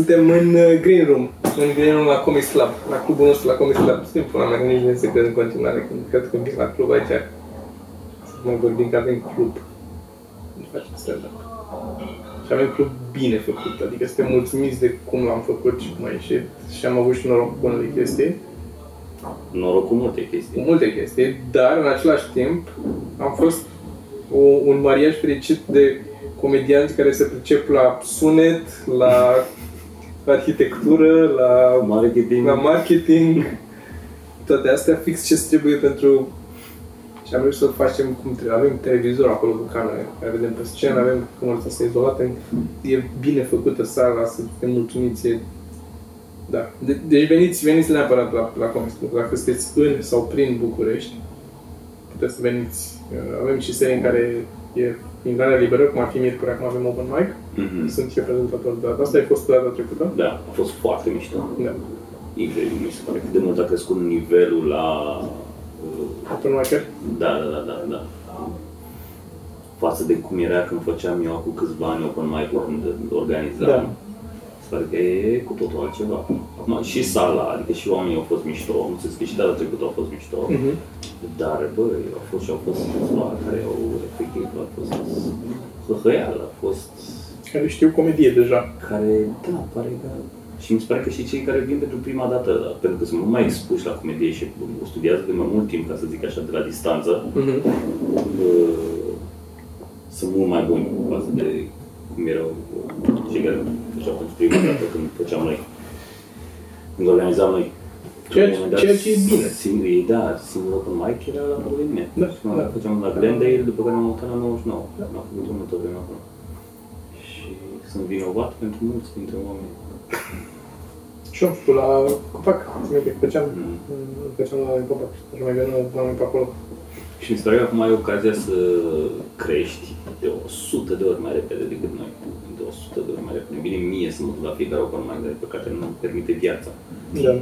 Suntem în uh, Green Room, în Green Room la Comics Club, la clubul nostru la Comics Club. Sunt pula mea, că nici nu se cred în continuare, când cred că vin la club aici. Să mai vorbim că avem club. Nu facem stand-up. Și avem club bine făcut, adică suntem mulțumiți de cum l-am făcut și cum a ieșit. Și am avut și noroc bun de chestii, Noroc cu multe cu chestii. multe chestii, dar în același timp am fost o, un mariaj fericit de comedianți care se pricep la sunet, la arhitectură, la Marketing. la marketing, toate astea fix ce trebuie pentru și am reușit să facem cum trebuie. Avem televizor acolo cu camere, care vedem pe scenă, avem camera asta izolată, e bine făcută sala, să suntem mulțumiți. e- Da. De- deci veniți, veniți neapărat la, la Comics Club. Dacă sunteți în sau prin București, puteți să veniți. Avem și serii în care e intrarea liberă, cum ar fi miercuri, acum avem open mic. Mhm. Sunt și eu prezentator de data asta, ai fost data trecută. Da, a fost foarte mișto. Da. Incredibil, mi se pare cât de mult a crescut nivelul la... uh, Open micer. Da, da, da, da, da. Față de cum era când făceam eu acum câțiva ani open mic când organizam. Da. Se pare că e cu totul altceva. Acum, și sala, adică și oamenii au fost mișto, am înțeles că și data trecută au fost mișto, Mhm. dar, bă, au fost și au fost câțiva care au, efectiv, a fost hăhăială, a fost Care știu comedie deja. care, da, pare că... Și mi se pare că și cei care vin pentru prima dată, da, pentru că sunt mult mai expuși la comedie și o studiază de mai mult timp, ca să zic așa, de la distanță, Mhm. uh, sunt mult mai buni față de cum erau cei care făceau pentru prima dată când făceam noi, când organizam noi. Ceea La un ce- moment dat, ceea ce e bine. Singur, da, singurul open mic era la Polonia. Da, Și mă da. făceam la Glendale, după care m-am mutat la 99. Am făcut o multă vreme acolo. Și sunt vinovat pentru mulți dintre oameni. Și eu am făcut la Copac. Țin minte că făceam, Mm. făceam la Copac. Și mai veneam la noi pe acolo. Și mi se pare că acum ai ocazia să crești de 100 de ori mai repede decât noi. De 100 de ori mai repede. Bine mie să mă duc la fiecare open mic, dar pe care nu îmi permite viața Da.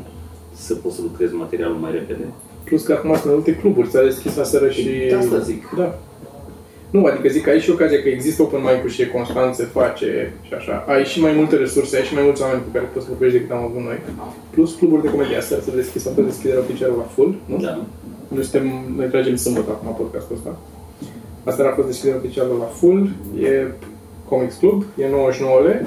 să pot să lucrez materialul mai repede. Plus că acum sunt multe cluburi, s-a deschis aseară și... De asta zic. Da. Nu, adică zic că ai și ocazia că există open mic și e constant, se face și așa. Ai și mai multe resurse, ai și mai mulți oameni cu care poți să vorbești decât am avut noi. Plus cluburi de comedie. Aseară s-a deschis, a fost deschiderea oficială la full, nu? Da. Noi suntem, noi tragem sâmbătă acum podcastul ăsta. Asta a fost deschiderea oficială la full, e Comics Club, e 99 lei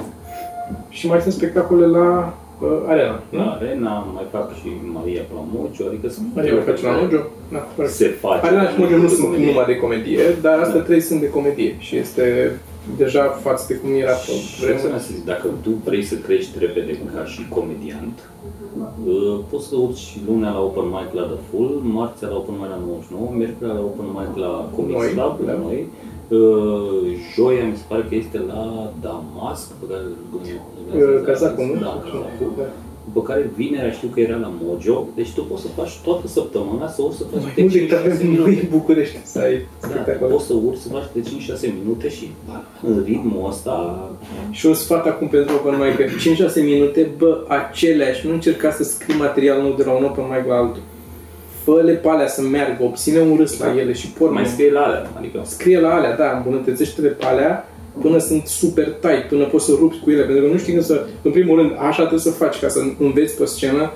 și mai sunt spectacole la uh, Arena. La Arena mai fac și Maria pe la Mocio, adică sunt Maria o face la Mojo? Da, corect. Se face. Arena și Mojo nu sunt comedie. numai de comedie, dar astea Da. trei sunt de comedie și este deja față de cum era pe Și vremea. vreau să zic, dacă tu vrei să crești repede ca și comediant, uh, poți să urci lunea la open mic la The Full, marțea la open mic la 99, miercuri la open mic la Comics Noi, Club, la da. noi, uh, joia mi se pare că este la Damasc, pe care Uh, Cazacul, nu? Da, Cazacul. Da. După care vinerea știu că era la Mojo, deci tu poți să faci toată săptămâna să urci să faci Mai de mult decât 5-6 avem minute. noi în București să ai Da, spectacole. poți să urci să faci de 5-6 minute și în ritmul ăsta Și un sfat acum pentru open mic, că 5-6 minute, bă, aceleași, nu încerca să scrii material nou de la un open mic la altul. Fă-le pe alea să meargă, obține un râs la ele și porni. mai scrie la alea, adică scrie la alea, da, îmbunătățește-le pe alea până sunt super tight, până poți să rupi cu ele, pentru că nu știi când să, în primul rând, așa trebuie să faci ca să înveți pe scenă,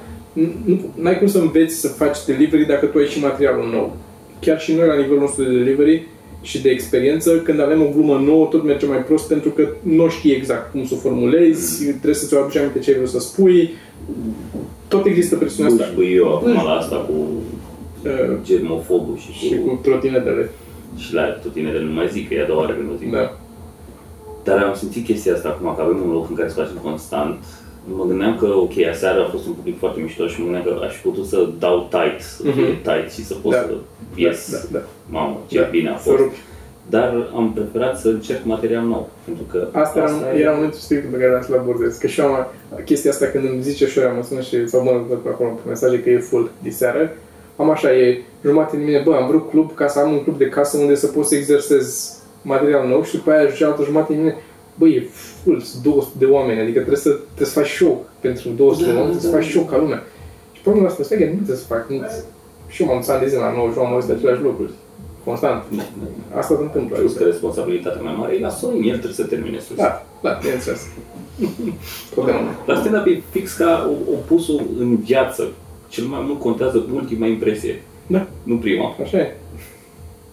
nu ai cum să înveți să faci delivery dacă tu ai și materialul nou. Chiar și noi la nivelul nostru de delivery și de experiență, când avem o glumă nouă, tot merge mai prost pentru că nu știi exact cum să o formulezi, trebuie să-ți o aduci aminte ce ai vrut să spui. Tot există presiunea asta. Băi, eu acum la asta cu Uh, germofobul și și cu, cu trotinetele. și la tot tinere nu mai zic, că e a doua oară când o zic. Da. Dar am simțit chestia asta acum, că avem un loc în care să facem constant. Mă gândeam că, ok, aseară a fost un public foarte mișto și mă gândeam că aș fi putut să dau tight, să fie Mhm. tight și să pot Da. să ies. Da, da, da. Mamă, ce Da, bine a să fost. rupi. dar am preferat să încerc material nou. Pentru că Asta era, e- era momentul strict pe care vreau să-l abordez. Că și eu am chestia asta când îmi zice și ori mă sună și sau mă rog pe acolo pe mesaje că e full diseară. Am așa, e jumate din mine, bă, am vrut club ca să am un club de casă unde să pot să exersez material nou și după aia cealaltă jumate din mine, bă, e full, sunt 200 de oameni, adică trebuie să, trebuie să faci show pentru 200 de Da, oameni, trebuie să da. faci show ca lumea. Și pe urmă asta, stai că nu trebuie să fac, nu, și eu m-am dus ani de zi la 9 și am auzit aceleași lucruri. Constant. Da, da. Asta se întâmplă. Plus adică. că responsabilitatea mai mare e la Sorin, el trebuie să termine sus. Da, da, bineînțeles. Totdeauna. Dar stand-up e fix ca opusul în viață. Cel mai mult contează ultima impresie, Da, nu prima. așa e.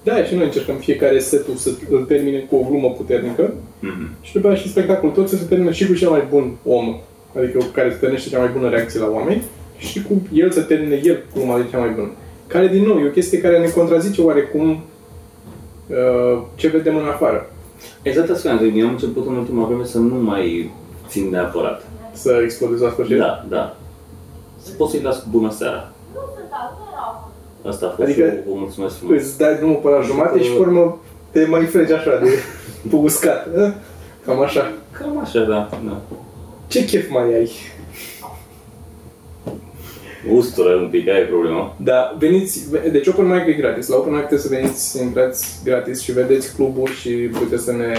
Da, și noi încercăm fiecare setul să îl termine cu o glumă puternică Mhm. și după aceea și spectacolul tot să se termine și cu cel mai bun om, adică cu care se terminește cea mai bună reacție la oameni și cu el să termine el gluma de cea mai bună. Care, din nou, e o chestie care ne contrazice oarecum uh, ce vedem în afară. Exact asta spuneam, că eu am început în ultima vreme să nu mai țin neapărat. Să explodezi la sfârșit. Da, da. Să pot să-i las cu bună seara. Asta a fost Adică- adică, eu vă mulțumesc frumos. Îți dai drumul până la jumate și pe urmă te mai fregi așa de pe uscat. eh? Cam așa. Cam așa, da. da. Ce chef mai ai? Ustură un pic, aia e problema. Da, veniți, deci Open Mic e gratis. La Open Mic trebuie să veniți, intrați gratis și vedeți clubul și puteți să ne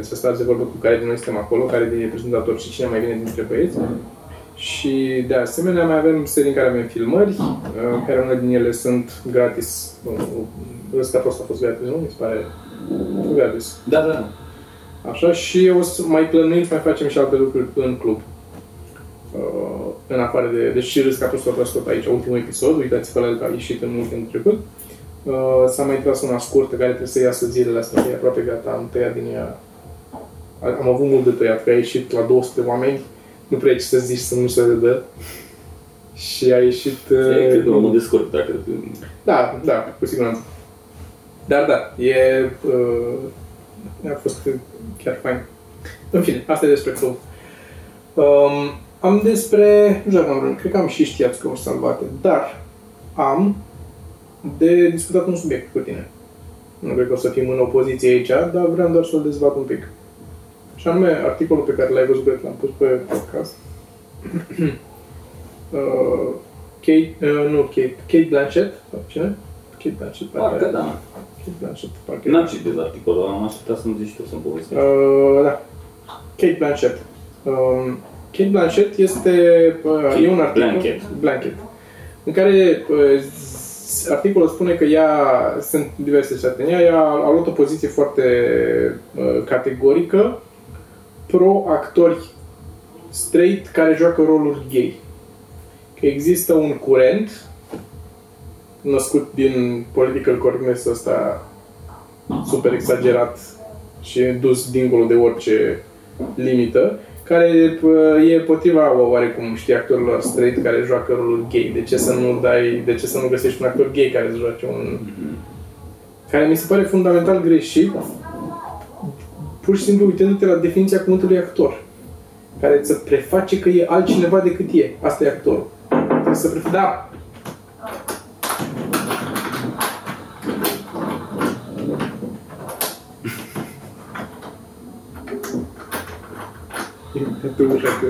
să stați de vorbă cu care din noi suntem acolo, care din e prezentator și cine mai vine dintre băieți. Și de asemenea mai avem serii în care avem filmări, uh, care unele din ele sunt gratis. Ăsta prost a fost gratis, nu? Mi se pare gratis. Da, da, da. Așa, și o să mai plănuim să mai facem și alte lucruri în club. Uh, în afară de... Deci și râs că a fost tot, tot aici, ultimul episod, uitați-vă la el că a ieșit în weekend trecut. Uh, s-a mai tras una scurtă care trebuie să iasă zilele astea, e aproape gata, am tăiat din ea. Am avut mult de tăiat, că a ieșit la 200 de oameni, nu prea ai ce să zici să nu se redă. Și a ieșit... uh, E, cred că mă descurc dacă... da, da, cu siguranță. Dar da, e... Uh, a fost chiar fain. În fine, asta e despre club. Um, am despre... Nu știu dacă am vrut, cred că am și știați că o să salvate, dar am de discutat un subiect cu tine. Nu cred că o să fim în opoziție aici, dar vreau doar să-l dezbat un pic. Și anume, articolul pe care l-ai văzut, că l-am pus pe podcast. uh, Kate, uh, nu Kate, Kate Blanchett, sau cine? Kate Blanchett, Parcă da. Kate Blanchett, parcă N-am citit articolul, am așteptat să-mi zici tu să-mi povestești. Uh, da. Kate Blanchett. Um, Kate Blanchett este uh, Kate e un articol Blanchett. Blanchett în care uh, s- articolul spune că ea sunt diverse state în ea, ea a, a luat o poziție foarte uh, categorică pro actori straight care joacă roluri gay. Că există un curent născut din political correctness ăsta super exagerat și dus dincolo de orice limită, care pă, e potriva oarecum, știi, actorilor straight care joacă rolul gay. De ce să nu dai, de ce să nu găsești un actor gay care să joace un... Care mi se pare fundamental greșit, pur și simplu uitându-te la definiția cuvântului actor, care să preface că e altcineva decât e. Asta e actorul. Trebuie să preface... Da! Tu ușa că...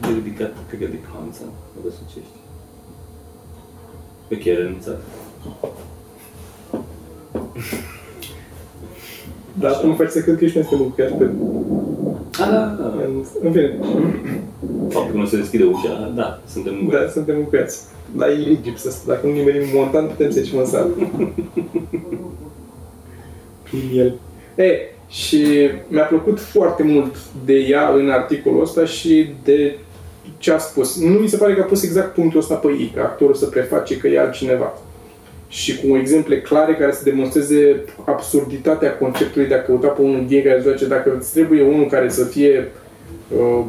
De ridicat, cred că de clanța, nu răsucești. Pe chiar renunțat. Dar tu nu faci să cred că ești este mult chiar pe... A, da, da, da. În, în fine, Faptul că nu se deschide ușa, da, suntem în da, suntem încuiați. Dar e eligibil să Dacă nu nimerim montan, putem să ieșim în sală. Prin el. E, și mi-a plăcut foarte mult de ea în articolul ăsta și de ce a spus. Nu mi se pare că a pus exact punctul ăsta pe ei, că actorul să preface că e altcineva. Și cu exemple clare care să demonstreze absurditatea conceptului de a căuta pe unul gay care joace. Dacă îți trebuie unul care să fie uh,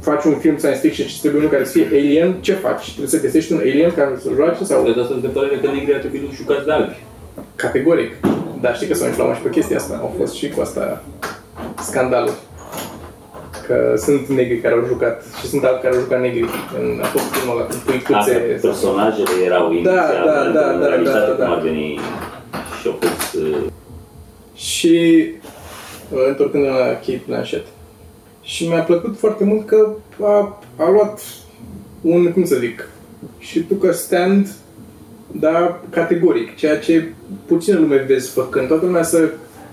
faci un film science fiction și îți trebuie unul care să fie alien, ce faci? Trebuie să găsești un alien care să joace sau Cred că asta de părere că negrii ar trebui jucați de albi. categoric. Dar știi că s-au inflamat și pe chestia asta. Au fost și cu asta scandaluri. Că sunt negri care au jucat și sunt alți care au jucat negri. În, a fost filmul ăla cu Asta, puicuțe. personajele erau inițial, da, da, în da, realitate da, da. cum ar veni și au fost uh, Și uh, întorcând la Kate Blanchett. Și mi-a plăcut foarte mult că a, a luat un, cum să zic, și tu că stand, da, categoric, ceea ce puțină lume vezi făcând. Toată lumea să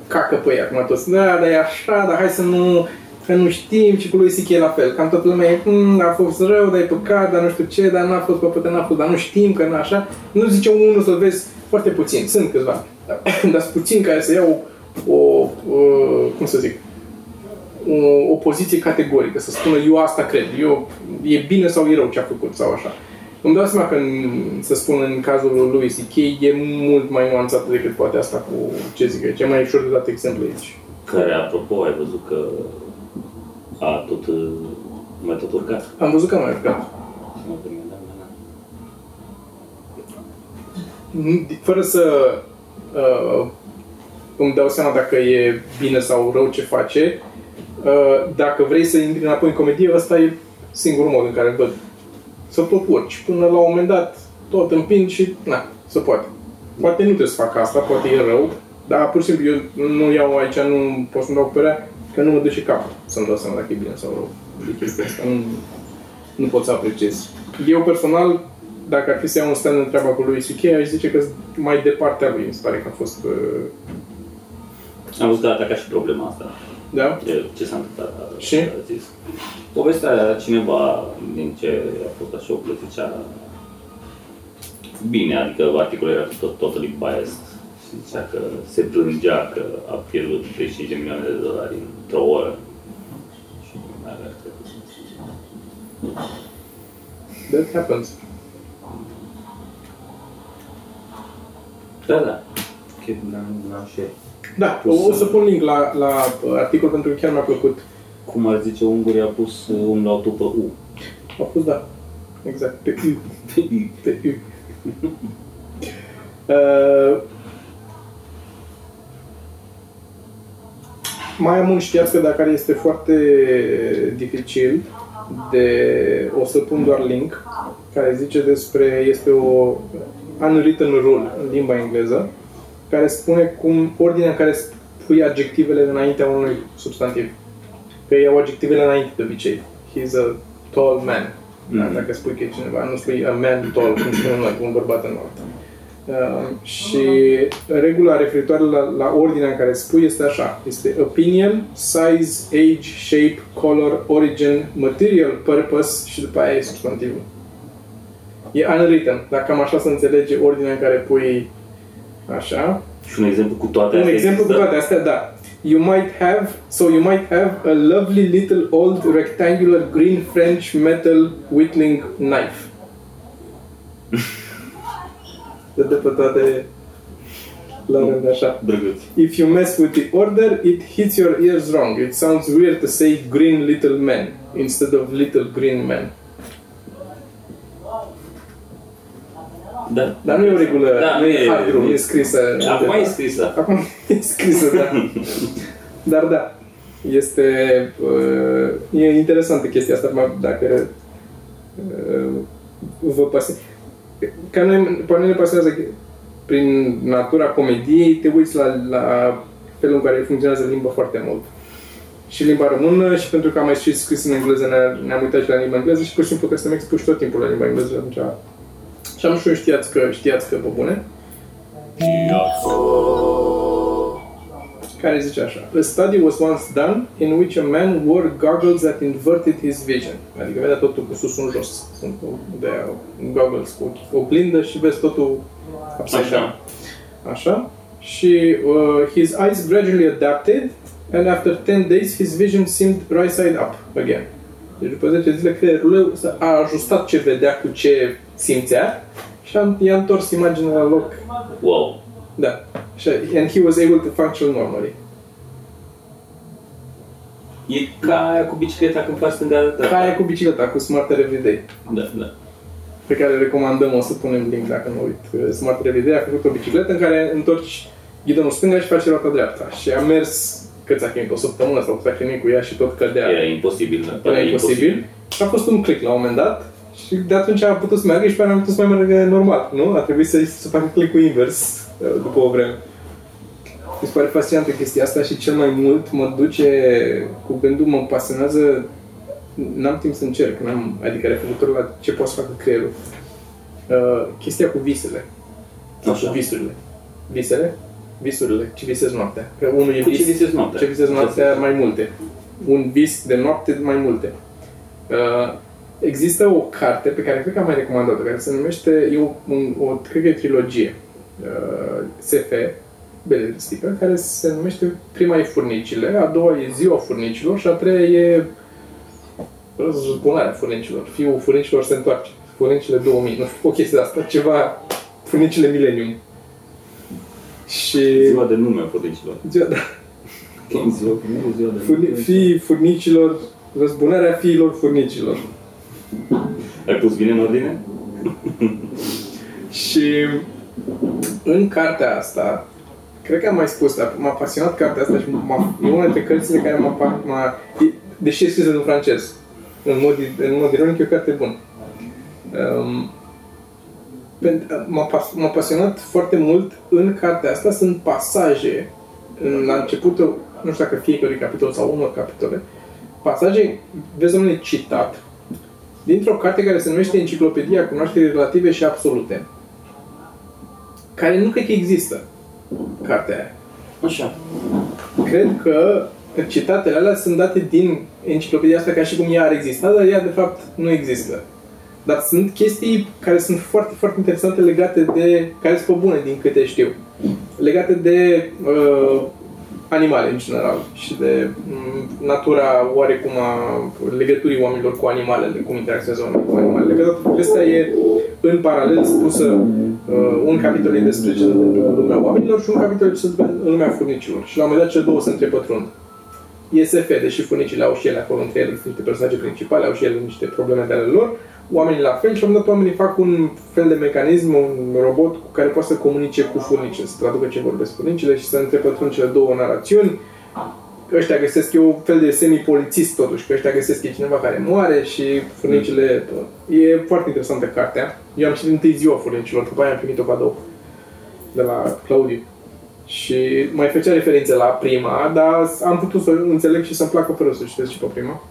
cacă pe ea, acum toți, da, dar e așa, dar hai să nu, că nu știm și cu lui C.K. e la fel. Cam toată lumea e, "Mm, a fost rău, dar e păcat, dar nu știu ce, dar n-a fost păpătă, n-a fost, dar nu știm că nu așa. Nu zice unul să vezi foarte puțin, sunt câțiva, dar, dar sunt puțini care să iau o, o, cum să zic, o, o poziție categorică, să spună eu asta cred, eu, e bine sau e rău ce a făcut sau așa. Îmi dau seama că, în, să spun, în cazul lui C.K. e mult mai nuanțat decât poate asta cu ce zic eu, e mai ușor de dat exemplu aici. care, apropo, ai văzut că a tot, uh, mai tot urcat. Am văzut că am mai urcat. Și m-a gândit, da, da, da. Fără să uh, îmi dau seama dacă e bine sau rău ce face, uh, dacă vrei să intri înapoi în comedie, ăsta e singurul mod în care îl văd. Să tot urci. Până la un moment dat, tot împing și, na, se poate. Poate nu trebuie să fac asta, poate e rău, dar pur și simplu eu nu iau aici, nu pot să-mi dau cu părerea, că nu mă duce capul să-mi dau seama dacă e bine sau rău. de chestia asta. Nu, nu pot să apreciez. Eu personal, dacă ar fi să iau un stand în treaba cu lui C.K., aș zice că mai departe a lui, mi se pare că a fost... Uh, Am văzut că a atacat și problema asta. da? Ce, ce s-a întâmplat? a- Și? A zis. Povestea aia, cineva din ce a fost așa o zicea bine, adică articolul era tot, totally biased și zicea că se plângea că a pierdut 35 de milioane de dolari într-o oră. Și mai avea cred că sunt- That happens. Da, da. Ok, n-am, n-am și Da, o, o să pun link la, la uh, articol pentru că chiar mi-a plăcut. Cum ar zice Ungurii, a pus uh, umlautul pe U. A fost, da, exact, pe U. Pe U. Uh, mai am un știați că care este foarte dificil de o să pun doar link care zice despre este o unwritten rule în limba engleză care spune cum ordinea în care pui adjectivele înaintea unui substantiv. Că iau adjectivele înainte de obicei. He's a tall man. Da, Mhm. dacă spui că e cineva, nu spui a man tall, cum spunem noi, cu un bărbat înalt. Uh, și regula referitoare la, la ordinea în care spui este așa. Este opinion, size, age, shape, color, origin, material, purpose și după aia e substantivul. E unwritten. Dacă cam așa se înțelege ordinea în care pui așa. Și un exemplu cu toate Un astea exemplu cu există? toate astea, da. You might have, so you might have a lovely little old rectangular green French metal whittling knife. Dă de pe toate la rând așa. Drăguț. If you mess with the order, it hits your ears wrong. It sounds weird to say green little man instead of little green man. Da. Dar nu e o regulă, Da, nu e e- hard rule, nu e scrisă. Acum e scrisă. Acum e scrisă, da. Dar da, este uh, e interesantă chestia asta, mă- dacă uh, vă pasează. Ca noi, pe noi ne pasează prin natura comediei, te uiți la, la felul în care funcționează limba foarte mult. Și limba română și pentru că am mai și scris în engleză, ne- ne-am uitat și la limba engleză și pur și simplu că suntem expuși tot timpul la limba engleză și atunci... Și am și eu știați că, știați că, pe bune, care zice așa. A study was once done in which a man wore goggles that inverted his vision. Adică vedea totul cu sus în jos. Sunt de goggles cu oglindă și vezi totul upside down. Așa. Așa. Și uh, his eyes gradually adapted and after 10 days his vision seemed right side up again. Deci după 10 zile creierul lui s- a ajustat ce vedea cu ce simțea și a, i-a întors imaginea la loc. Wow. Da. Și, and he was able to function normally. E ca aia cu bicicleta când faci stânga Ca aia cu bicicleta, cu Smarter Everyday, Da, da. pe care recomandăm, o să punem link dacă nu uit. Smarter Everyday a făcut o bicicletă în care întorci ghidonul stânga și faci roata dreapta. Și a mers cât s-a chinuit, o săptămână sau cât s-a chinuit cu ea și tot cădea. Era imposibil. Era imposibil. Și a fost un click la un moment dat și de atunci a putut să meargă și pe aia a putut să mai meargă normal, nu? A trebuit să, să facă click-ul invers uh, după o vreme. Mi se pare fascinantă chestia asta și cel mai mult mă duce cu gândul, mă pasionează, n-am timp să încerc, n-am, adică referitor la ce poate să facă creierul. Uh, chestia cu visele. Așa. Cu visurile. Visele? Visurile. Ce visezi noaptea? Că unul e Cu ce vis, visezi noaptea? ce visezi noaptea mai multe. Un vis de noapte mai multe. Uh, există o carte pe care cred că am mai recomandat-o, care se numește, e o, un, o cred că e trilogie, uh, SF, Bele Stipe, care se numește prima e Furnicile, a doua e Ziua Furnicilor și a treia e Răzbunarea Furnicilor. Fiul Furnicilor se întoarce. Furnicile 2000, nu știu, o chestie de asta, ceva, Furnicile Millennium. Și... Ziua de nume a furnicilor. Ziua, da. Ziua, ziua de Furni, fii furnicilor, răzbunarea fiilor furnicilor. Ai pus bine în ordine? Și în cartea asta, cred că am mai spus, dar m-a pasionat cartea asta și m-a, e una dintre cărțile care m-a, pa- m-a e- deși e scrisă în francez, în mod, în mod ironic, e o carte bună. Um, pen- m-a, pas- m-a pasionat foarte mult în cartea asta, sunt pasaje în, la începutul, nu știu dacă fiecare capitol sau unor capitole, pasaje, vezi domnule, citat, dintr-o carte care se numește Enciclopedia Cunoașterii Relative și Absolute, care nu cred că există, cartea aia. Așa. Cred că citatele alea sunt date din enciclopedia asta ca și cum ea ar exista, dar ea de fapt nu există. Dar sunt chestii care sunt foarte, foarte interesante legate de, care sunt pe bune din câte știu, legate de uh, animale în general și de mm, natura oarecum a legăturii oamenilor cu animalele, cum interacționează oamenii cu animalele. Că toată chestia e în paralel spusă uh, un capitol e despre ce se întâmplă în lumea oamenilor și un capitol e ce se întâmplă în lumea furnicilor. Și la un moment dat cele două se întrepătrund. ISF, deși furnicile au și ele acolo între ele niște personaje principale, au și ele niște probleme de ale lor, oamenii la fel și la un moment dat oamenii fac un fel de mecanism, un robot cu care poate să comunice cu furnice, să traducă ce vorbesc furnicile și să întrepătrund cele două narațiuni. Ăștia găsesc eu un fel de semi-polițist totuși, că ăștia găsesc e cineva care moare și furnicile... E foarte interesantă cartea. Eu am citit întâi ziua furnicilor, după aia am primit-o cadou de la Claudiu. Și mai făcea referințe la prima, dar am putut să înțeleg și să-mi placă fără să citesc și pe prima.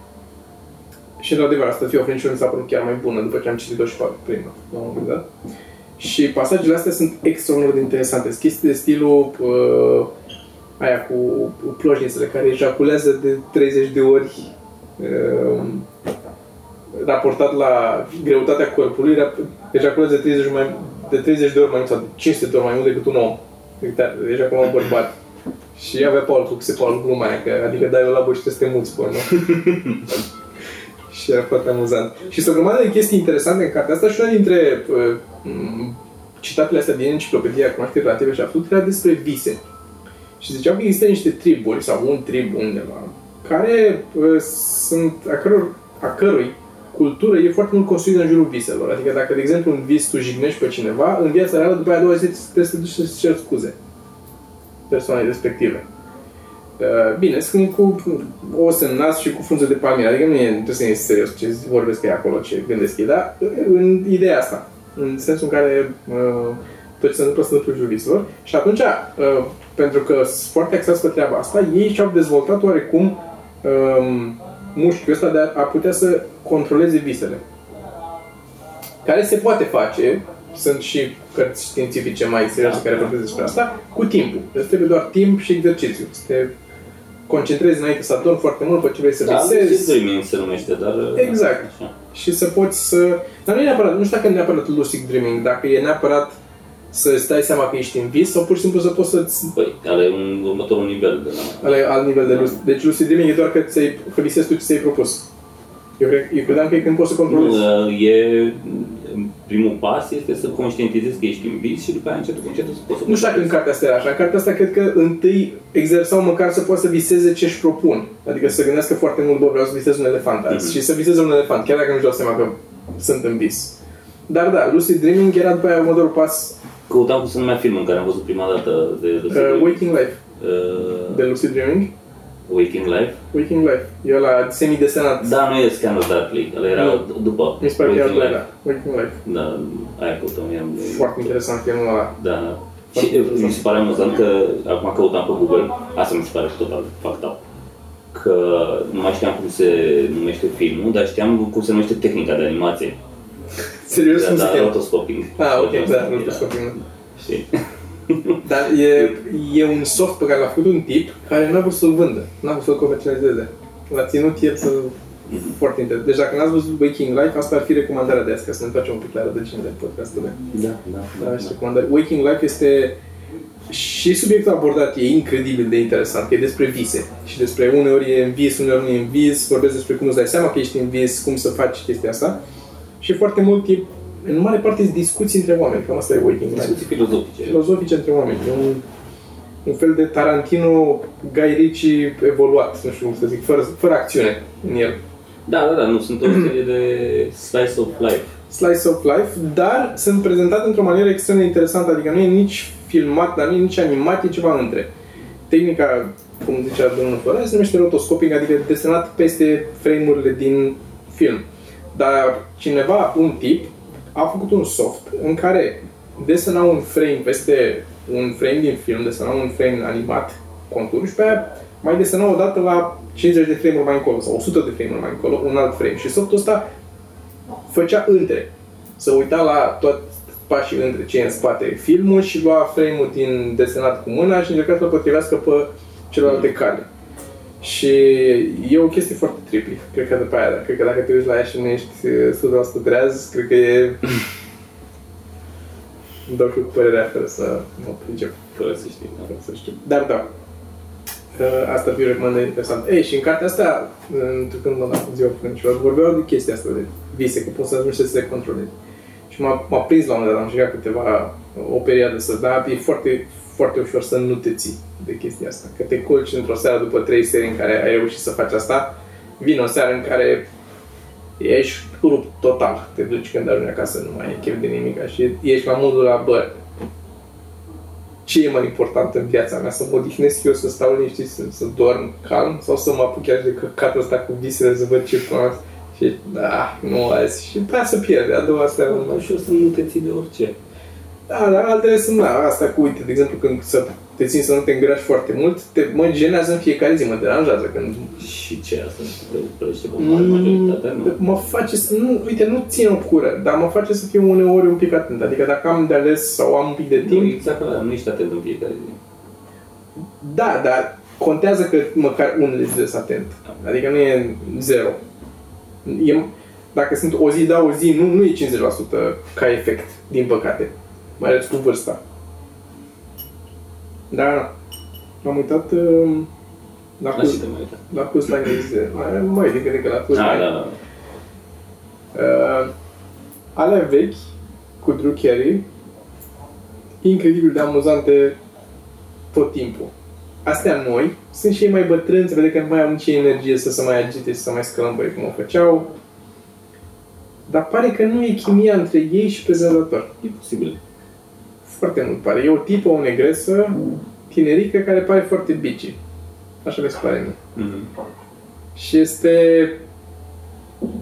Și într-adevăr, asta Fia French mi s-a părut chiar mai bună după ce am citit-o și pe prima, la un moment dat. Și pasajele astea sunt extraordinar de interesante. Sunt chestii de stilul uh, aia cu plojnițele care ejaculează de 30 de ori uh, raportat la greutatea corpului, rap- ejaculează de 30, mai, de 30 de ori mai mult sau de 500 de ori mai mult decât un om. Uite, deja cum un bărbat. Și avea Paul cu se Paul gluma aia, că, adică dai o labă și te să te muți pe urmă. și era foarte amuzant. Și sunt o grămadă de chestii interesante în cartea asta și una dintre uh, m, citatele astea din enciclopedia Cunoașterii Relative și Absolut era despre vise. Și ziceau că există niște triburi sau un trib undeva care uh, sunt, a, căror, a cărui cultură e foarte mult construită în jurul viselor. Adică dacă, de exemplu, în vis tu jignești pe cineva, în viața reală, după aia a doua zi trebuie să te duci să-ți ceri scuze persoanei respective. Uh, Bine, sunt cu os în nas și cu frunze de palmier, adică nu e, nu trebuie să iei serios ce vorbesc ei acolo, ce gândesc ei, dar uh, în ideea asta, în sensul în care uh, tot ce se întâmplă se întâmplă în jurul viselor. Și atunci, uh, pentru că sunt foarte axați pe treaba asta, ei și-au dezvoltat oarecum um, mușchiul ăsta de a, a putea să controleze visele. Care se poate face, sunt și cărți științifice mai serioase care vorbesc despre asta, cu timpul. Deci trebuie doar timp și exercițiu. Să te concentrezi înainte să adormi foarte mult pe ce vrei să Da, visezi lucid dreaming se numește, dar... Exact. Așa. și să poți să... Dar nu e neapărat, nu știu dacă e neapărat lucid dreaming, dacă e neapărat să-ți dai seama că ești în vis sau pur și simplu să poți să-ți Păi, are un următorul nivel de la... Ale alt nivel de lucid. Deci lucid dreaming e doar că, ți-ai, că visezi tu ce ți-ai propus. Eu, cred, eu credeam că e când poți să Nu, controlezi. uh, e... Primul pas este să conștientizezi că ești în vis și după aia încetul cu încetul să poți să... Nu știu dacă în cartea asta era așa. În cartea asta cred că întâi exersau măcar să poată să viseze ce își propun. Adică să gândească foarte mult, bă, vreau să visez un elefant azi. Mhm. Și să viseze un elefant, chiar dacă nu-și dau seama că sunt în vis. Dar da, lucid dreaming era după aia următorul pas, Căutam cum se numea filmul în care am văzut prima dată de... de uh, Waking Life uh, de lucid dreaming. Waking Life? Waking Life. E ăla semi-desenat. Da, nu e Scandal Darkly, ăla era Nu. după Mi se pare că e al Waking Life. doilea. Waking Life. Da, aia căutăm, i-am... Foarte interesant filmul ăla. Da, și e, mi se pare amuzant că acum căutam pe Google, asta mi se pare total fucked up, că nu mai știam cum se numește filmul, dar știam cum se numește tehnica de animație. Serios, Da, cum se da, cheamă? rotoscoping. Ah, ok, da, Era- rotoscoping. Știi? Dar e, e un soft pe care l-a făcut un tip care n-a vrut să-l vândă, n-a vrut să-l comercializeze. L-a ținut el să foarte interesant. Deci dacă n-ați văzut Waking Life, asta ar fi recomandarea de azi, ca să ne facem un pic la rădăcinile podcastului. Da, da, Da, și recomandare. Waking Life este și subiectul abordat e incredibil de interesant, că e despre vise. Și despre uneori e în vis, uneori nu e în vis, vorbesc despre cum îți dai seama că ești în vis, cum să faci chestia asta. Și foarte mult e, în mare parte, sunt discuții între oameni, cam asta e Waking Life Discuții filozofice. filozofice între oameni. E un, un fel de Tarantino, Guy Ritchie evoluat, nu știu cum să zic, fără, fără acțiune în el. Da, da, da, nu, sunt o serie de slice of life. Slice of life, dar sunt prezentate într-o manieră extrem de interesantă, adică nu e nici filmat, dar nu e nici animat, e ceva între. Tehnica, cum zicea domnul Florea, se numește rotoscoping, adică desenat peste frame-urile din film. Dar cineva, un tip, a făcut un soft în care desena un frame peste un frame din film, desena un frame animat, contur, și pe aia mai desena o dată la 50 de frame-uri mai încolo sau 100 de frame-uri mai încolo, un alt frame. Și softul ăsta făcea între. Să uita la toți pașii între ce e în spate filmul și lua frame-ul din desenat cu mâna și încerca să-l potrivească pe celelalte cale. Și e o chestie foarte trippy. Cred că după aia, cred că dacă te uiți la ea și nu ești uh, 100% treaz, cred că e... Îmi dau și cu părerea fără să mă pricep. Fără să știi, da. Fără să știu. Dar da, Uh, asta ar fi o recomandare interesantă. Ei, și în cartea asta, întrucând la ziua Crâncilor, vorbeau de chestia asta, de vise, că poți să ajungi să se controlezi. Și m-a, m-a prins la un moment dat, am încercat câteva, o perioadă să, da, e foarte, foarte ușor să nu te ții de chestia asta. Că te culci într-o seară după trei serii în care ai reușit să faci asta, vine o seară în care ești rupt total. Te duci când ajungi acasă, nu mai e chef de nimic și ești la modul la, bă, ce e mai important în viața mea? Să mă odihnesc eu, să stau liniștit, să, să dorm calm sau să mă apuc chiar de căcatul ăsta cu visele, să văd ce frumos. Și da, nu azi. Și pe aia să pierde, a doua seară. Mai ușor să nu te ții de orice. Da, dar altele sunt, da, asta cu, uite, de exemplu, când să te țin să nu te îngrași foarte mult, te, mă genează în fiecare zi, mă deranjează când Și ce asta te plăcește pe mare majoritatea, nu? mă face să, nu, uite, nu țin o cură, dar mă face să fiu uneori un pic atent. Adică dacă am de ales sau am un pic de Nu, timp, exact ăla, nu ești atent în fiecare zi. Da, dar contează că măcar unele zile sunt atent. Adică nu e zero. E, dacă sunt o zi, da, o zi, nu, nu e 50% ca efect, din păcate. Mai ales cu vârsta. Da, am uitat uh, la La curs, ce te mai uita? la curs la engleză. Mai, mai din când la curs Da, la da, da. Uh, alea vechi, cu Drew Carey, incredibil de amuzante tot timpul. Astea noi sunt și ei mai bătrâni, se vede că nu mai au nici energie să se mai agite și să mai scălămbăie cum o făceau. Dar pare că nu e chimia între ei și prezentator. E posibil. Foarte mult pare. E o tipă, o negresă, tinerică, care pare foarte bici. Așa mi se pare mie. Mhm. Și este...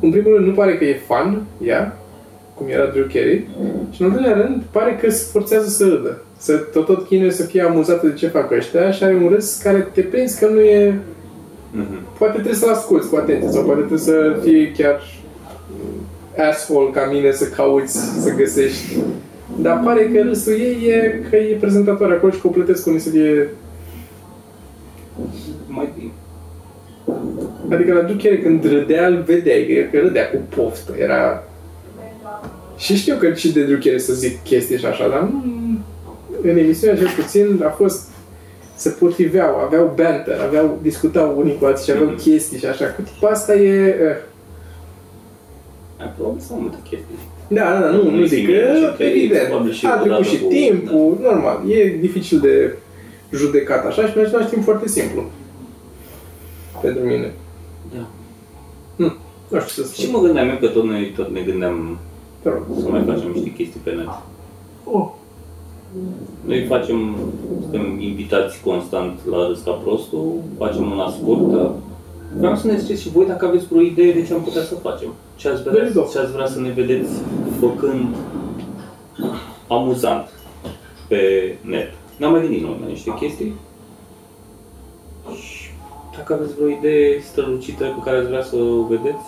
În primul rând, nu pare că e fan, ea, cum era Drew Carey. Și în al doilea rând, pare că se forțează să râdă. Să tot, tot chinuie să fie amuzată de ce fac ăștia și are un râs care te prinzi că nu e... Mhm. Poate trebuie să-l asculti cu atenție sau poate trebuie să fie chiar asshole ca mine să cauți, să găsești. Dar pare că râsul ei e că e prezentator acolo și că o plătesc cu să fie Mai bine. Adică la Drew Carey când râdea, îl vedeai, că râdea cu poftă, era... Și știu că și de Drew Carey să zic chestii și așa, dar nu... În emisiunea cel puțin a fost... Se potriveau, aveau banter, aveau, discutau unii cu alții și aveau chestii și așa. Cu tipa asta e... eh. Ai probabil să am multe chestii. Da, da, da, nu, nu Nu zic simt că, că evident, probabil și a trecut odată și cu- timpul, normal, e dificil de judecat așa și în același timp foarte simplu. Pentru mine. Da. Hm, nu știu ce să Și spun. mă gândeam eu că tot noi tot ne gândeam Te rog. să mai facem niște chestii pe net. Oh, Noi facem, suntem invitați constant la Râs ca Prostul, facem una scurtă. Vreau să ne ziceți și voi dacă aveți vreo idee de ce am putea să facem. Ce ați vrea, Veridoc. ce ați vrea să ne vedeți făcând amuzant pe net. Ne-am mai gândit noi la niște chestii. Și dacă aveți vreo idee strălucită pe care ați vrea să o vedeți,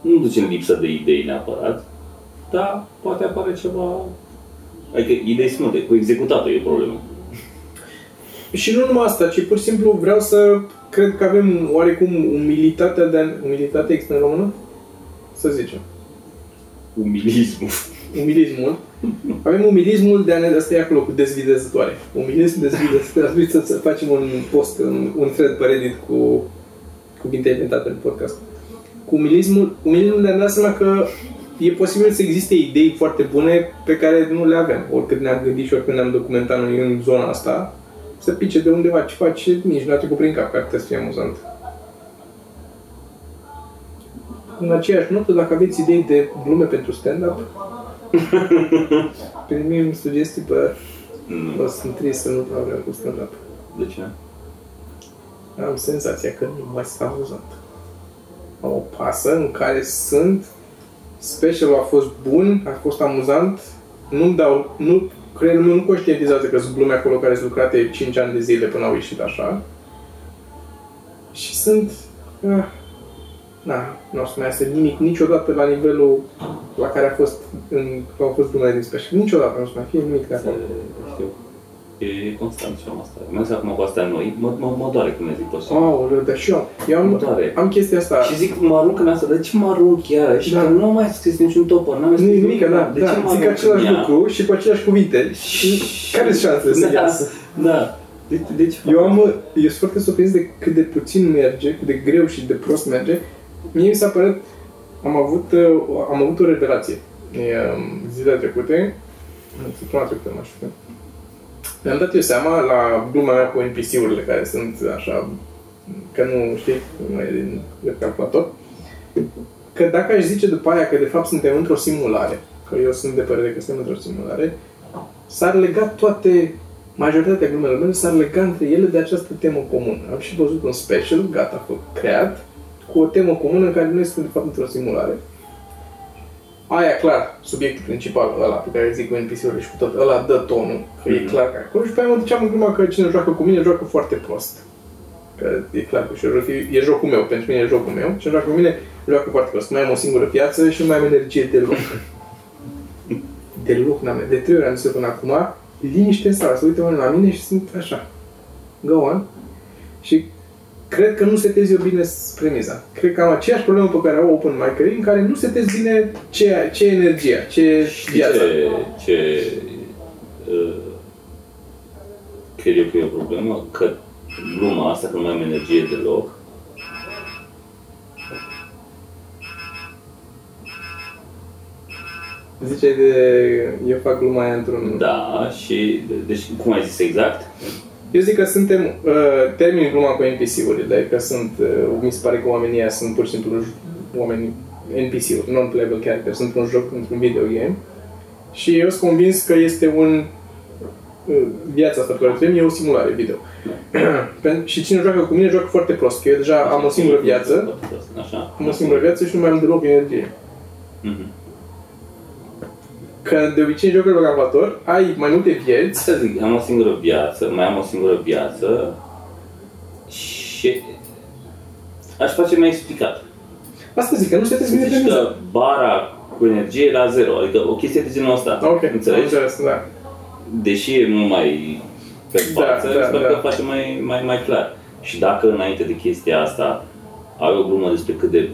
nu ducem lipsă de idei neapărat, dar poate apare ceva... Adică idei sunt multe, cu executatul e problemă. Și nu numai asta, ci pur și simplu vreau să cred că avem oarecum umilitatea de a... Umilitate există în română? Să zicem. Umilismul. Umilismul. Avem umilismul de a ne... Asta e acolo cu dezvidezătoare. Umilism dezvidezătoare. Ar trebui să, să facem un post, un, un thread pe Reddit cu cuvinte inventate în podcast. Cu umilismul, umilismul de a ne da seama că e posibil să existe idei foarte bune pe care nu le avem. Oricât ne-am gândit și oricât ne-am documentat noi în zona asta, să pice de undeva ceva ce nici nu a trecut prin cap, că ar putea să fie amuzant. În aceeași notă, dacă aveți idei de glume pentru stand-up, primim sugestii pe... Nu. O sunt trist să nu avem cu stand-up. De ce? Am senzația că nu mai sunt amuzant. Am o pasă în care sunt, specialul a fost bun, a fost amuzant, nu-mi dau, nu, creierul meu nu conștientizează că sunt glume acolo care sunt lucrate 5 ani de zile până au ieșit așa. Și sunt, ah, na, nu o să mai iasă nimic niciodată la nivelul la care a fost, în, au fost glumele din special. Niciodată nu o să mai fie nimic de acolo. Știu. E, e constant și am asta. Mai ales acum cu astea noi, mă, mă, mă doare când le zic pe așa. Aoleu, dar și eu, eu Mă am, doare. am chestia asta. Și zic, mă arunc în asta, de ce mă arunc iară? Și Da. că nu am mai scris niciun topor, n-am mai Nu scris nimic, da, de da, ce mă zic arunc același în ea? lucru și cu aceleași cuvinte. Și care sunt șansele să da, iasă? Da. De, de ce fac Eu, am, asta? eu sunt foarte surprins de cât de puțin merge, cât de greu și de prost merge. Mie mi s-a părut, am avut, uh, am avut o revelație um, zilele trecute, în săptămâna trecută, nu știu când. Mi-am dat eu seama la gluma mea cu NPC-urile care sunt așa, că nu știi, nu e din de calculator, că dacă aș zice după aia că de fapt suntem într-o simulare, că eu sunt de părere că suntem într-o simulare, s-ar lega toate, majoritatea glumelor mele s-ar lega între ele de această temă comună. Am și văzut un special, gata, fă- creat, cu o temă comună în care noi suntem de fapt într-o simulare. Aia, clar, subiectul principal, ăla pe care zic cu NPC-urile și cu tot, ăla dă tonul, că e Mhm. clar că acolo. Și pe aia mă duceam în gluma că cine joacă cu mine, joacă foarte prost. Că e clar că și eu joc, e jocul meu, pentru mine e jocul meu. Cine joacă cu mine, joacă foarte prost. Mai am o singură viață și nu mai am energie deloc. deloc n-am. De trei ori am zis până acum, liniște în sală, să uite oamenii la mine și sunt așa. Go on. Și cred că nu setez eu bine premiza. Cred că am aceeași problemă pe care au open mic în care nu setez bine ce, ce energia, ce Știi viața. ce, ce uh, cred eu că e o problemă? Că gluma asta, că nu mai am energie deloc, Ziceai de... Eu fac gluma aia într-un... da, și, deci, cum ai zis exact? Eu zic că suntem, uh, termin gluma cu NPC-urile, adică sunt, uh, mi se pare că oamenii ăia sunt pur și simplu j- oameni NPC-uri, non-playable characters, sunt un joc, într-un video game. Și eu sunt convins că este un uh, viața asta pe care o trăim e o simulare video. Pen- și cine joacă cu mine joacă foarte prost, că eu deja am o singură viață, Așa. am o singură viață și nu mai am deloc energie. Mhm. Că de obicei în jocurile pe calculator ai mai multe vieți, Asta zic, am o singură viață, mai am o singură viață și aș face mai explicat. asta zic, că nu se te bine Deci premiza. că bara cu energie e la zero, adică o chestie de genul ăsta. Ok, Înțelegi? am înțeles, da. Deși e mult mai pe Da, față, da, sper da. că face mai, mai, mai clar. Și dacă înainte de chestia asta ai o glumă despre cât de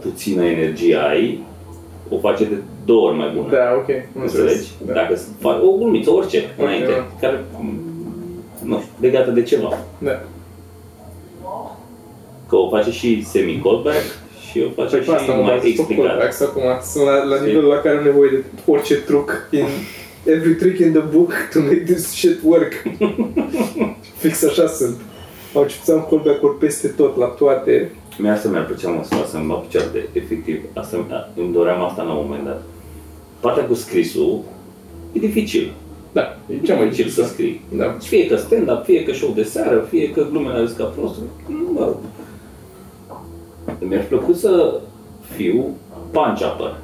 puțină energie ai, o face de două ori mai bună. Da, ok, am Înțelegi? înțeles. Da. Dacă faci o glumiță, orice, înainte, da. care, nu știu, legată de ceva. Da. Că o face și semi-callback și o face Păi pe asta și mă mai bazez pe explicat. callbacks acum. Sunt la, la nivelul la care am nevoie de orice truc in every trick in the book to make this shit work. Fix așa sunt. Au început să am callback-uri peste tot, la toate. Mie asta mi-ar plăcea mă să să-mi mă de efectiv. Asta, îmi doream asta la un moment dat. Partea cu scrisul e dificil. Da, e E cea mai dificil să dificil. scrii. Da. Fie că stand-up, fie că show de seară, fie că glumele ale ca prost. Mă rog. Mi-ar plăcut să fiu punch-upper.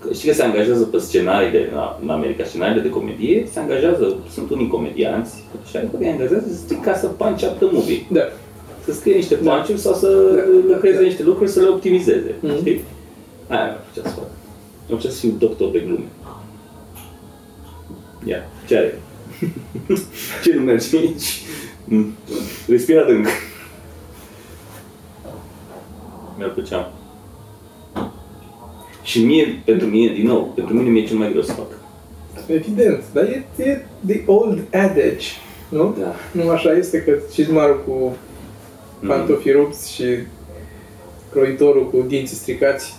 Că Știi că se angajează pe scenarii de, la- în America, scenariile de comedie, se angajează, sunt unii comedianți, și adică îi angajează să scrie ca să punch up the movie. Da. Să scrie niște Da. punch sau să Da. lucreze Da. niște lucruri, să le optimizeze. Mhm. Știi? Aia mi-ar plăcea să fac. Mi-ar plăcea să fiu doctor de glume. Ia, ce are? ce nu merge aici? Mm. Respira adânc. Mi-ar plăcea. Și mie, pentru mine, din nou, pentru mine mi-e cel mai greu să fac. Evident, dar e, e the old adage, nu? Da. Nu așa este că și marul cu Mm. pantofii rupți și croitorul cu dinții stricați.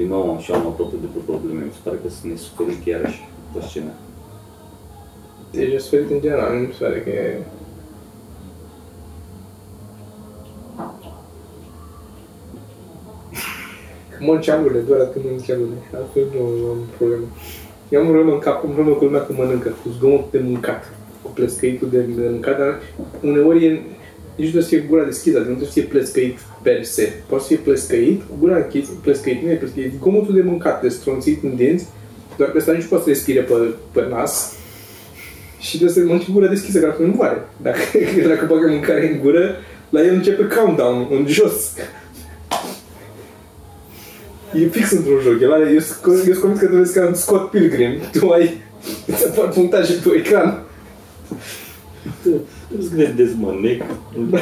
Din nou, și eu am tot de probleme. Mi se pare că sunt nesuferit iarăși pe scenă. Deci e suferit în general, nu mi se pare că e... Că mă cealurile, doar atunci mă cealurile, altfel nu am problemă. Eu am o problemă în cap, am problemă cu lumea că mănâncă, cu zgomotul de mâncat, cu plescăitul de mâncat, dar uneori e, nici nu trebuie să fie gura deschisă, adică nu trebuie să fie plescăit per se. Poate să fie plescăit, cu gura închisă, plescăit, nu e plescăit, zgomotul de mâncat, de stronțit în dinți, doar că ăsta nici poate să respire pe, pe nas, și trebuie să mănânci cu gura deschisă, că altfel nu moare. Dacă, dacă bagă mâncare în gură, la el începe countdown în jos. E fix într-un joc. El are, eu sunt eu sunt convins că tu vezi ca în Scott Pilgrim. Tu ai, îți apar punctaje pe ecran. Nu să vezi dezmănec. Da,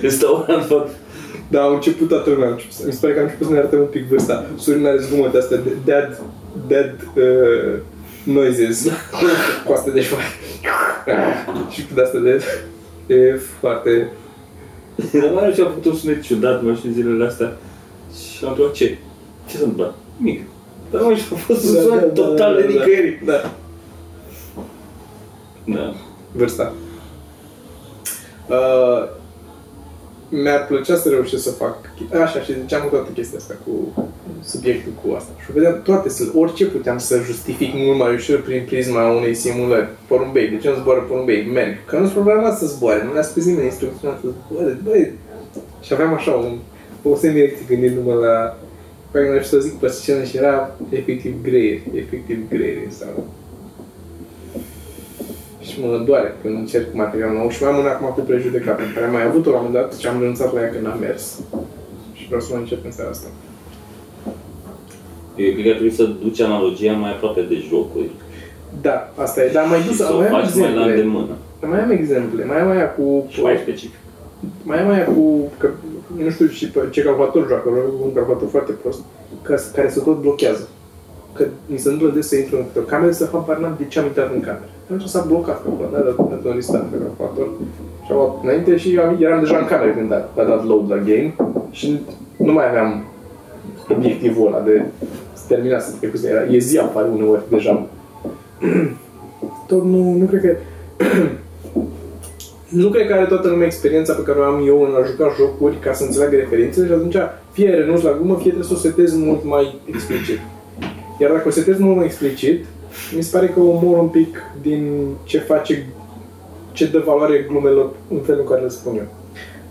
Restaurant fac Da, au început toată lumea. Am început, să- mi se pare că am început să ne arătăm un pic vârsta. Sorin are zgomote astea de dead, dead uh, noises. cu astea de șoare. și cu de-astea de... E foarte... Dar mai și a făcut un sunet ciudat, mă știu, zilele astea. Și am întrebat ce? Ce s-a întâmplat? Nimic. Dar mă, și a fost un sunet total de nicăieri. Da. Da. Vârsta. Uh, mi-ar plăcea să reușesc să fac... Așa, și ziceam toată chestia asta cu subiectul cu asta. Și vedeam toate, să- orice puteam să justific mult mai ușor prin prisma unei simulări. Porumbei, de ce nu zboară porumbei? Merg. Că nu-s programat să zboare, nu ne-a spus nimeni instrucționat să zboare. Băi, și aveam așa un, o semi-erecție gândindu-mă la Păi nu știu să zic pe scenă și era efectiv greier, efectiv greier sau și mă doare când încerc material nou și mai am una acum cu prejudecată, pe care am mai avut-o la un moment dat și am renunțat la ea când am mers. Și vreau să mai încep în seara asta. Eu cred că ar trebui să duci analogia mai aproape de jocuri. Da, asta e. Dar mai Și dus, să o mai am faci mai la exemple. îndemână. Mai am exemple. Mai am aia cu... Și mai specific. Mai am aia cu... Că, nu știu și pe ce calculator joacă, vreau un calculator foarte prost, că, care se tot blochează. Că mi se întâmplă des să intru în o cameră să fac n-am de ce am intrat în cameră. Atunci s-a blocat calculatorul, n-a dat, n-a dat un restart pe calculator. Și am luat înainte și am, eram deja în cameră când a, a dat load la game și nu mai aveam obiectivul ăla de să terminase, că era, e zi afară uneori deja. Tot nu, nu cred că nu cred că are toată lumea experiența pe care o am eu în a juca jocuri ca să înțeleagă referințele și atunci fie renunț la glumă, fie trebuie să o setez mult mai explicit. Iar dacă o setez mult mai explicit, mi se pare că omor un pic din ce face, ce dă valoare glumelor în felul în care le spun eu.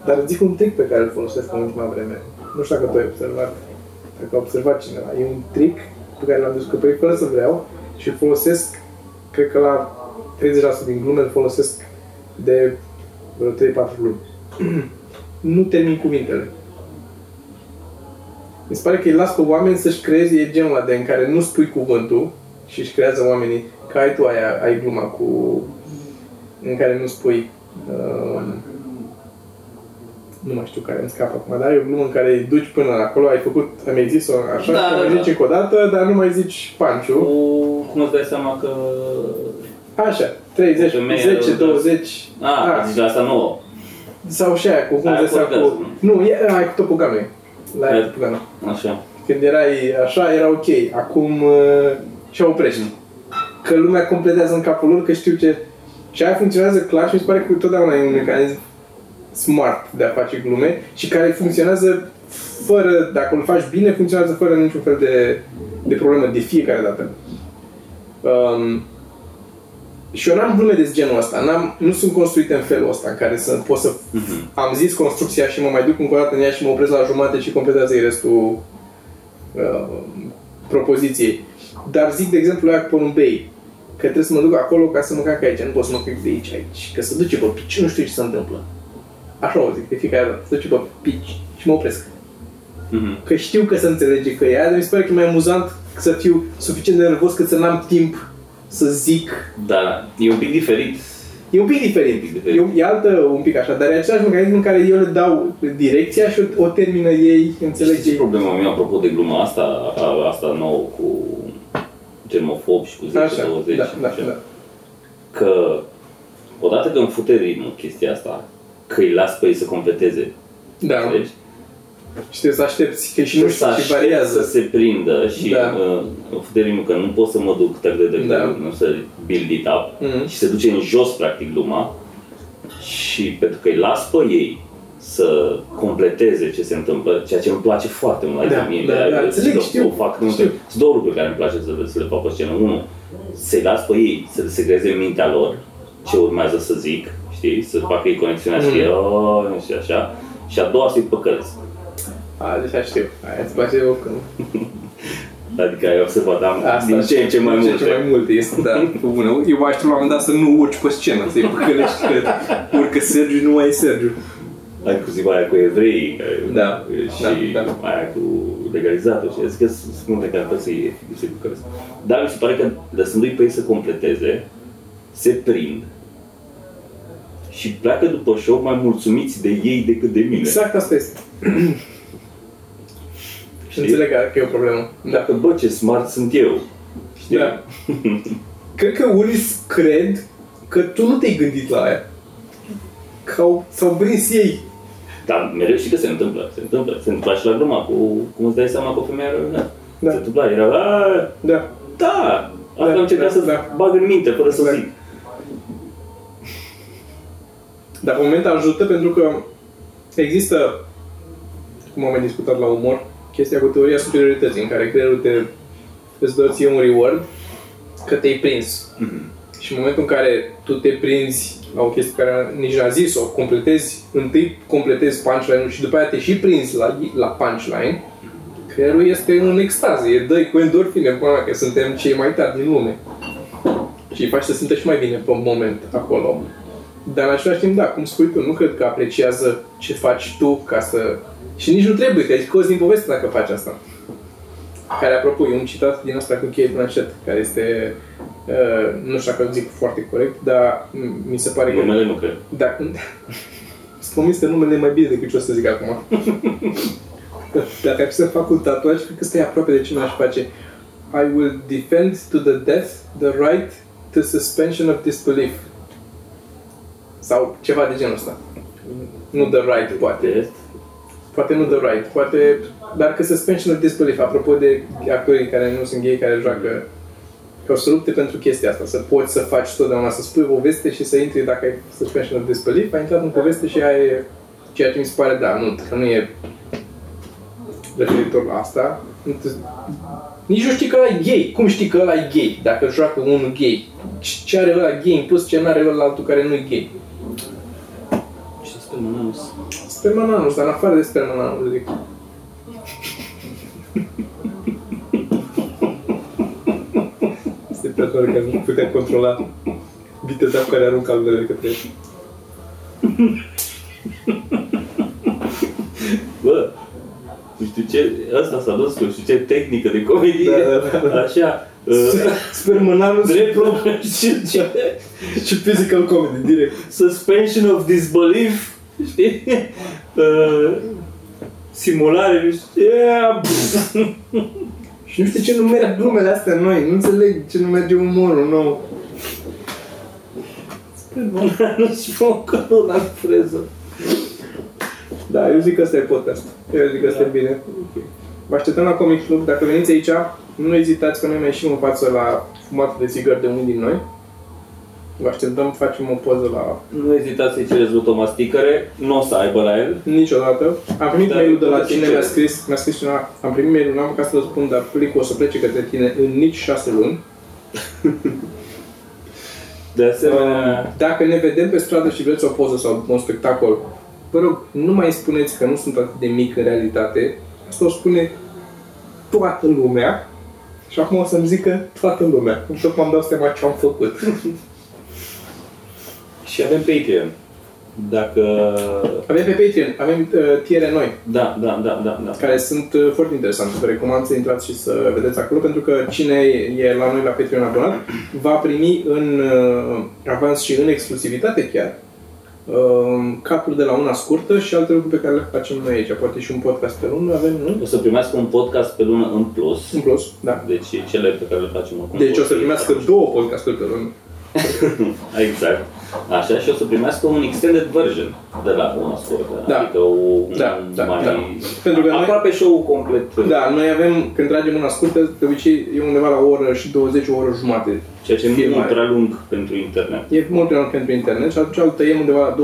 Dar îți zic un trick pe care îl folosesc în ultima vreme. Nu știu dacă tu ai observat, dacă a observat cineva. E un trick pe care l-am descoperit fără să vreau și îl folosesc, cred că la 30% din glume îl folosesc de vreo 3-4 luni. nu termin cuvintele. Mi se pare că îi las pe oameni să-și creeze e genul ăla de în care nu spui cuvântul și își creează oamenii, că ai tu aia, ai gluma cu în care nu spui uh, nu mai știu care îmi scapă acum, dar e o glumă în care îi duci până acolo, ai făcut, ai mai zis-o așa, Da, da, da, mai da. zici încă o dată, dar nu mai zici panciu. Cu, cum îți dai seama că... Așa, 30, O femeie 10, rău, 20, A, Ah. zici asta nouă. sau și aia cu cum Aia de cu cu... orgasm. Nu, e aia cu topoganul. La aia Aia- cu topoganul. Așa. Când erai așa, era ok. Acum uh, ce oprești. Că lumea completează în capul lor, că știu ce... Și aia funcționează clar și mi se pare că totdeauna e un mecanism smart de a face glume și care funcționează fără, dacă îl faci bine, funcționează fără niciun fel de de problemă de fiecare dată. Um, și eu n-am glume de genul ăsta, n-am, nu sunt construite în felul ăsta în care să pot să... Mhm. Am zis construcția și mă mai duc încă o dată în ea și mă opresc la jumate și completează restul uh, propoziției. Dar zic, de exemplu, aia cu porumbei, că trebuie să mă duc acolo ca să mă cac aici, nu pot să mă cac de aici, aici, că să duce pe pici, nu știu ce se întâmplă. Așa o zic de fiecare dată, să duce pe pici și mă opresc. Mhm. Că știu că se înțelege că e aia, dar mi se pare că e mai amuzant să fiu suficient de nervos cât să n-am timp să zic. Da, e un pic diferit. E un pic diferit. Un pic diferit. E, e altă un pic așa, dar e același mecanism în care eu le dau direcția și o, o termină ei, înțeleg Știi ce ei. problema mea, apropo de gluma asta, a, asta nouă cu germofob și cu 10-20 Așa, da, și da, așa, da. că odată că îmi fute ritmul chestia asta, că îi las pe ei să completeze, Da, înțelegi? și trebuie să aștepți, că și nu să știu, și aștept variază. să se prindă și Da. uh, îmi fute ritmul că nu pot să mă duc tăr de de Da. nu să build it up Mhm. și se duce în jos practic luma și pentru că îi las pe ei să completeze ce se întâmplă, ceea ce îmi place foarte mult la Da, mie, da, da, înțeleg, că știu, o fac, nu știu. Sunt două lucruri care îmi place să, le- să le fac pe scenă. Unul, să-i las pe ei să se creeze în mintea lor ce urmează să zic, știi? Să facă ei conexiunea Mm. să fie, oh, și așa. Și a doua să-i păcălesc. A, deci știu. Aia îți place oricând. Adică ai observat, am Asta din ce în ce mai din multe. Ce ce mai multe este, da. Bună. Eu mai știu la un moment dat să nu urci pe scenă, să-i păcălești că urcă Sergiu, nu mai e Sergiu. Ai inclusiv aia cu evrei care, Da, și da, da. aia cu legalizatul și zic că sunt multe care trebuie să-i să bucăresc. Dar mi se pare că lăsându-i pe ei să completeze, se prind și pleacă după show mai mulțumiți de ei decât de mine. Exact asta este. Și Știi? înțeleg că e o problemă. Da. Dacă, bă, ce smart sunt eu. Știi? Da. Cred că unii cred că tu nu te-ai gândit la aia. Că au, s-au prins ei. Dar mereu știi că se întâmplă. Se întâmplă. Se întâmplă și la gluma cu, cum îți dai seama că o femeie are da. Da. Se întâmpla, era, a, Da. da, asta Da, am încercat da, să da. bag în minte, fără să Da. zic. Dar pe moment ajută pentru că există, cum am mai discutat la umor, chestia cu teoria superiorității, în care creierul te, îți dă ție un reward că te-ai prins. Și în momentul în care tu te prinzi la o chestie care nici n-a zis-o, completezi, întâi completezi punchline-ul și după aia te și prinzi la, la punchline, creierul este în extază, e dă cu endorfine, până că suntem cei mai tari din lume. Și îi faci să simtă și mai bine pe moment acolo. Dar în același timp, da, cum spui tu, nu cred că apreciază ce faci tu ca să... Și nici nu trebuie, că ai scos din poveste dacă faci asta. Care, apropo, e un citat din asta cu Kate Blanchett, care este, uh, nu știu dacă îl zic foarte corect, dar m- mi se pare că... Numele nu cred. Da, sunt convins că numele e mai bine decât ce o să zic acum. Dacă ar fi să fac un tatuaj, cred că stai aproape de ce mi-aș face. I will defend to the death the right to suspension of disbelief. Sau ceva de genul ăsta. Nu the right, poate. Test. Poate nu the right, poate... Dar că suspension of disbelief, apropo de actorii care nu sunt gay, care joacă că o să lupte pentru chestia asta, să poți să faci totdeauna, să spui o poveste și să intri dacă ai suspension of disbelief, ai intrat în poveste și aia e ceea ce mi se pare, da, nu, că nu e referitor la asta. Nu te- Nici nu știi că ăla e gay. Cum știi că ăla e gay dacă joacă unul gay? Ce- Ce are ăla gay în plus, ce n-are ăla altul care nu e gay? Ce spermananus? Spermananus, dar în afară de spermananus, zic. Este prea tare că nu putea controla viteza cu care aruncă albele către el. Bă, nu știu ce, ăsta s-a dus cu știu ce tehnică de comedie, Da, da, da. așa, uh, Spermananus drept știu ce, și physical comedy, direct. suspension of disbelief, știi? Uh, simulare, nu știu ce, pff. Și nu știu ce nu merg glumele astea noi, nu înțeleg ce nu merge umorul nou. nu știu acolo la freză. Da, eu zic că ăsta e podcast. Eu zic că ăsta e bine. Vă așteptăm la Comic Club. Dacă veniți aici, nu ezitați că noi mai ieșim în față la fumatul de țigări de unii din noi. Vă așteptăm, facem o poză la... Nu ezitați să-i cereți lui Thomas stickere, nu o să aibă la el. Niciodată. Am primit Dar mail-ul de la puteți cine cere. mi-a scris, mi-a scris cineva, am primit mail-ul, n-am ca să răspund, dar plicul o să plece către tine în nici șase luni. De asemenea, Uh, Dacă ne vedem pe stradă și vreți o poză sau un spectacol, vă rog, nu mai spuneți că nu sunt atât de mic în realitate. Asta o spune toată lumea. Și acum o să-mi zică toată lumea. Tocmai am dat seama ce am făcut. și avem Patreon. Dacă... Avem pe Patreon, avem uh, tiere noi, Da, da, da, da, da. care sunt uh, foarte interesante. Vă recomand să intrați și să vedeți acolo, pentru că cine e la noi la Patreon abonat va primi în uh, avans și în exclusivitate chiar uh, capuri de la una scurtă și alte lucruri pe care le facem noi aici. Poate și un podcast pe lună avem, nu? O să primească un podcast pe lună în plus. În plus, da. Deci cele pe care le facem acum. Deci o pot să fi- primească două podcasturi pe lună. Exact. Așa, și o să primească un extended version de la una scurtă. Da. Adică o, Da, un da, mai... da. Pentru că noi- Aproape show complet. Da, noi avem, când tragem una scurtă, de obicei e undeva la o oră și 20, o oră jumate. Ceea ce e Filmare. mult prea lung pentru internet. E mult prea mult pentru internet și atunci îl tăiem undeva la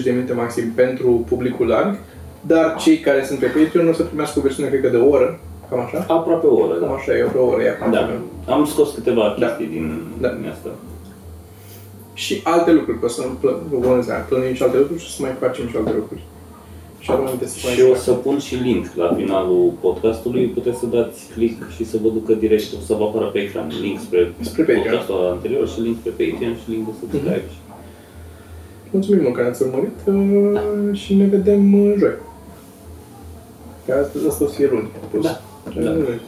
20-30 de minute maxim pentru publicul larg, dar cei care sunt pe Patreon o să primească o versiune, cred că de o oră, cam așa. Aproape o oră, Cam da. așa, e o oră, e acum. Da. Am scos câteva Da. chestii din, Da. din asta. Și alte lucruri, că o să nu plă, nu vom ziua, plănuim și alte lucruri și o să mai facem și alte lucruri. Și avem multe să mai Și o să pun și link la finalul podcastului, puteți să dați click și să vă ducă direct, o să vă apară pe ecran link spre, Spre Patreon. podcastul anterior și link pe Patreon și link de subscribe. Mulțumim mult că ne-ați urmărit uh, și ne vedem uh, joi. Că asta, asta o să fie luni. Da. Da. Joi.